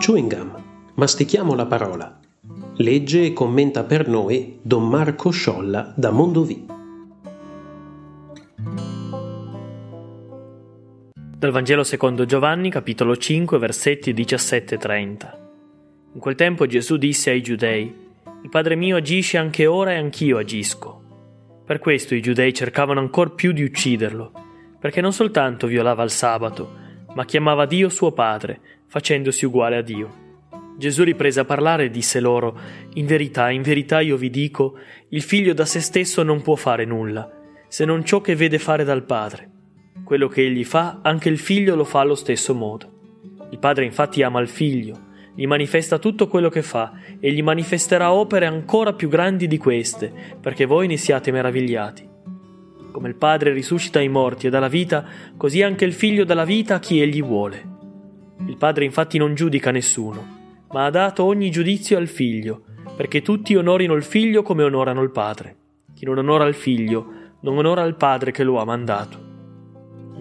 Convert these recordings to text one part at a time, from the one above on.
Chewing gum. Mastichiamo la parola. Legge e commenta per noi Don Marco Sciolla da Mondovì. Dal Vangelo secondo Giovanni, capitolo 5, versetti 17-30. In quel tempo Gesù disse ai giudei: Il Padre mio agisce anche ora e anch'io agisco. Per questo i giudei cercavano ancor più di ucciderlo, perché non soltanto violava il sabato, ma chiamava Dio suo Padre, facendosi uguale a Dio. Gesù riprese a parlare e disse loro: In verità, in verità io vi dico, il figlio da se stesso non può fare nulla, se non ciò che vede fare dal Padre. Quello che egli fa, anche il figlio lo fa allo stesso modo. Il Padre infatti ama il figlio gli manifesta tutto quello che fa e gli manifesterà opere ancora più grandi di queste, perché voi ne siate meravigliati. Come il Padre risuscita i morti e dà la vita, così anche il Figlio dà la vita a chi egli vuole. Il Padre infatti non giudica nessuno, ma ha dato ogni giudizio al Figlio, perché tutti onorino il Figlio come onorano il Padre. Chi non onora il Figlio, non onora il Padre che lo ha mandato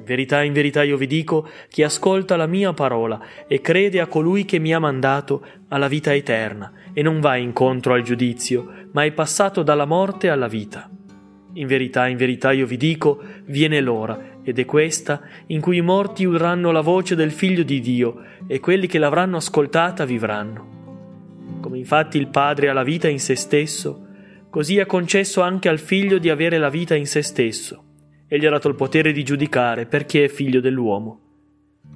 verità, in verità io vi dico, chi ascolta la mia parola e crede a colui che mi ha mandato ha la vita eterna e non va incontro al giudizio, ma è passato dalla morte alla vita. In verità, in verità io vi dico, viene l'ora, ed è questa, in cui i morti udranno la voce del Figlio di Dio, e quelli che l'avranno ascoltata vivranno. Come infatti il Padre ha la vita in se stesso, così ha concesso anche al Figlio di avere la vita in se stesso e gli ha dato il potere di giudicare perché è figlio dell'uomo.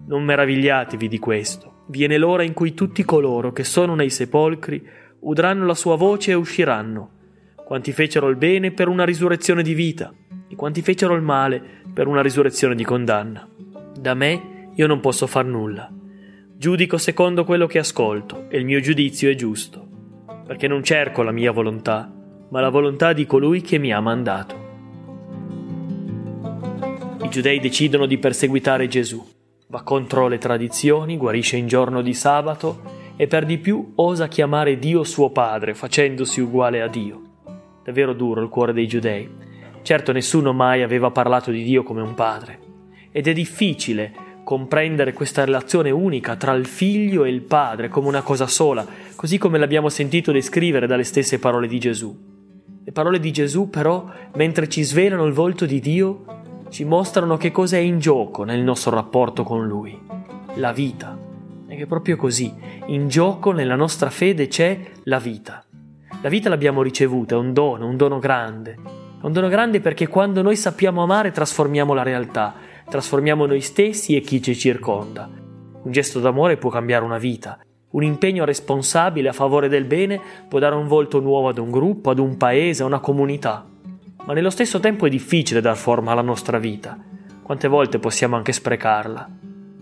Non meravigliatevi di questo. Viene l'ora in cui tutti coloro che sono nei sepolcri udranno la sua voce e usciranno, quanti fecero il bene per una risurrezione di vita, e quanti fecero il male per una risurrezione di condanna. Da me io non posso far nulla. Giudico secondo quello che ascolto, e il mio giudizio è giusto, perché non cerco la mia volontà, ma la volontà di colui che mi ha mandato giudei decidono di perseguitare Gesù. Va contro le tradizioni, guarisce in giorno di sabato e per di più osa chiamare Dio suo Padre, facendosi uguale a Dio. Davvero duro il cuore dei giudei. Certo nessuno mai aveva parlato di Dio come un padre. Ed è difficile comprendere questa relazione unica tra il figlio e il padre come una cosa sola, così come l'abbiamo sentito descrivere dalle stesse parole di Gesù. Le parole di Gesù però, mentre ci svelano il volto di Dio, ci mostrano che cosa è in gioco nel nostro rapporto con Lui. La vita. E che proprio così, in gioco nella nostra fede c'è la vita. La vita l'abbiamo ricevuta, è un dono, un dono grande. È un dono grande perché quando noi sappiamo amare trasformiamo la realtà, trasformiamo noi stessi e chi ci circonda. Un gesto d'amore può cambiare una vita. Un impegno responsabile a favore del bene può dare un volto nuovo ad un gruppo, ad un paese, a una comunità ma nello stesso tempo è difficile dar forma alla nostra vita. Quante volte possiamo anche sprecarla?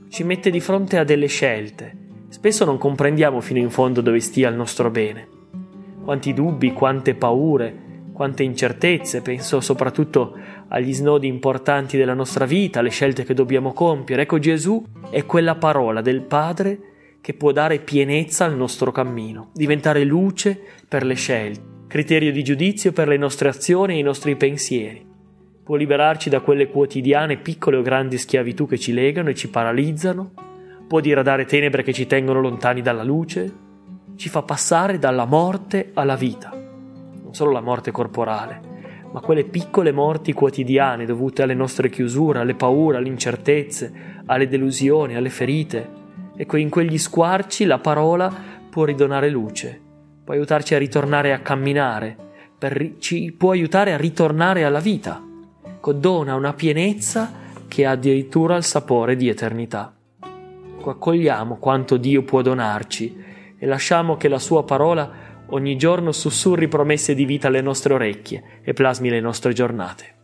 Ci mette di fronte a delle scelte. Spesso non comprendiamo fino in fondo dove stia il nostro bene. Quanti dubbi, quante paure, quante incertezze, penso soprattutto agli snodi importanti della nostra vita, alle scelte che dobbiamo compiere. Ecco Gesù è quella parola del Padre che può dare pienezza al nostro cammino, diventare luce per le scelte criterio di giudizio per le nostre azioni e i nostri pensieri. Può liberarci da quelle quotidiane piccole o grandi schiavitù che ci legano e ci paralizzano, può diradare tenebre che ci tengono lontani dalla luce, ci fa passare dalla morte alla vita, non solo la morte corporale, ma quelle piccole morti quotidiane dovute alle nostre chiusure, alle paure, alle incertezze, alle delusioni, alle ferite. Ecco, in quegli squarci la parola può ridonare luce può aiutarci a ritornare a camminare, per, ci può aiutare a ritornare alla vita. Dona una pienezza che ha addirittura il sapore di eternità. Accogliamo quanto Dio può donarci e lasciamo che la sua parola ogni giorno sussurri promesse di vita alle nostre orecchie e plasmi le nostre giornate.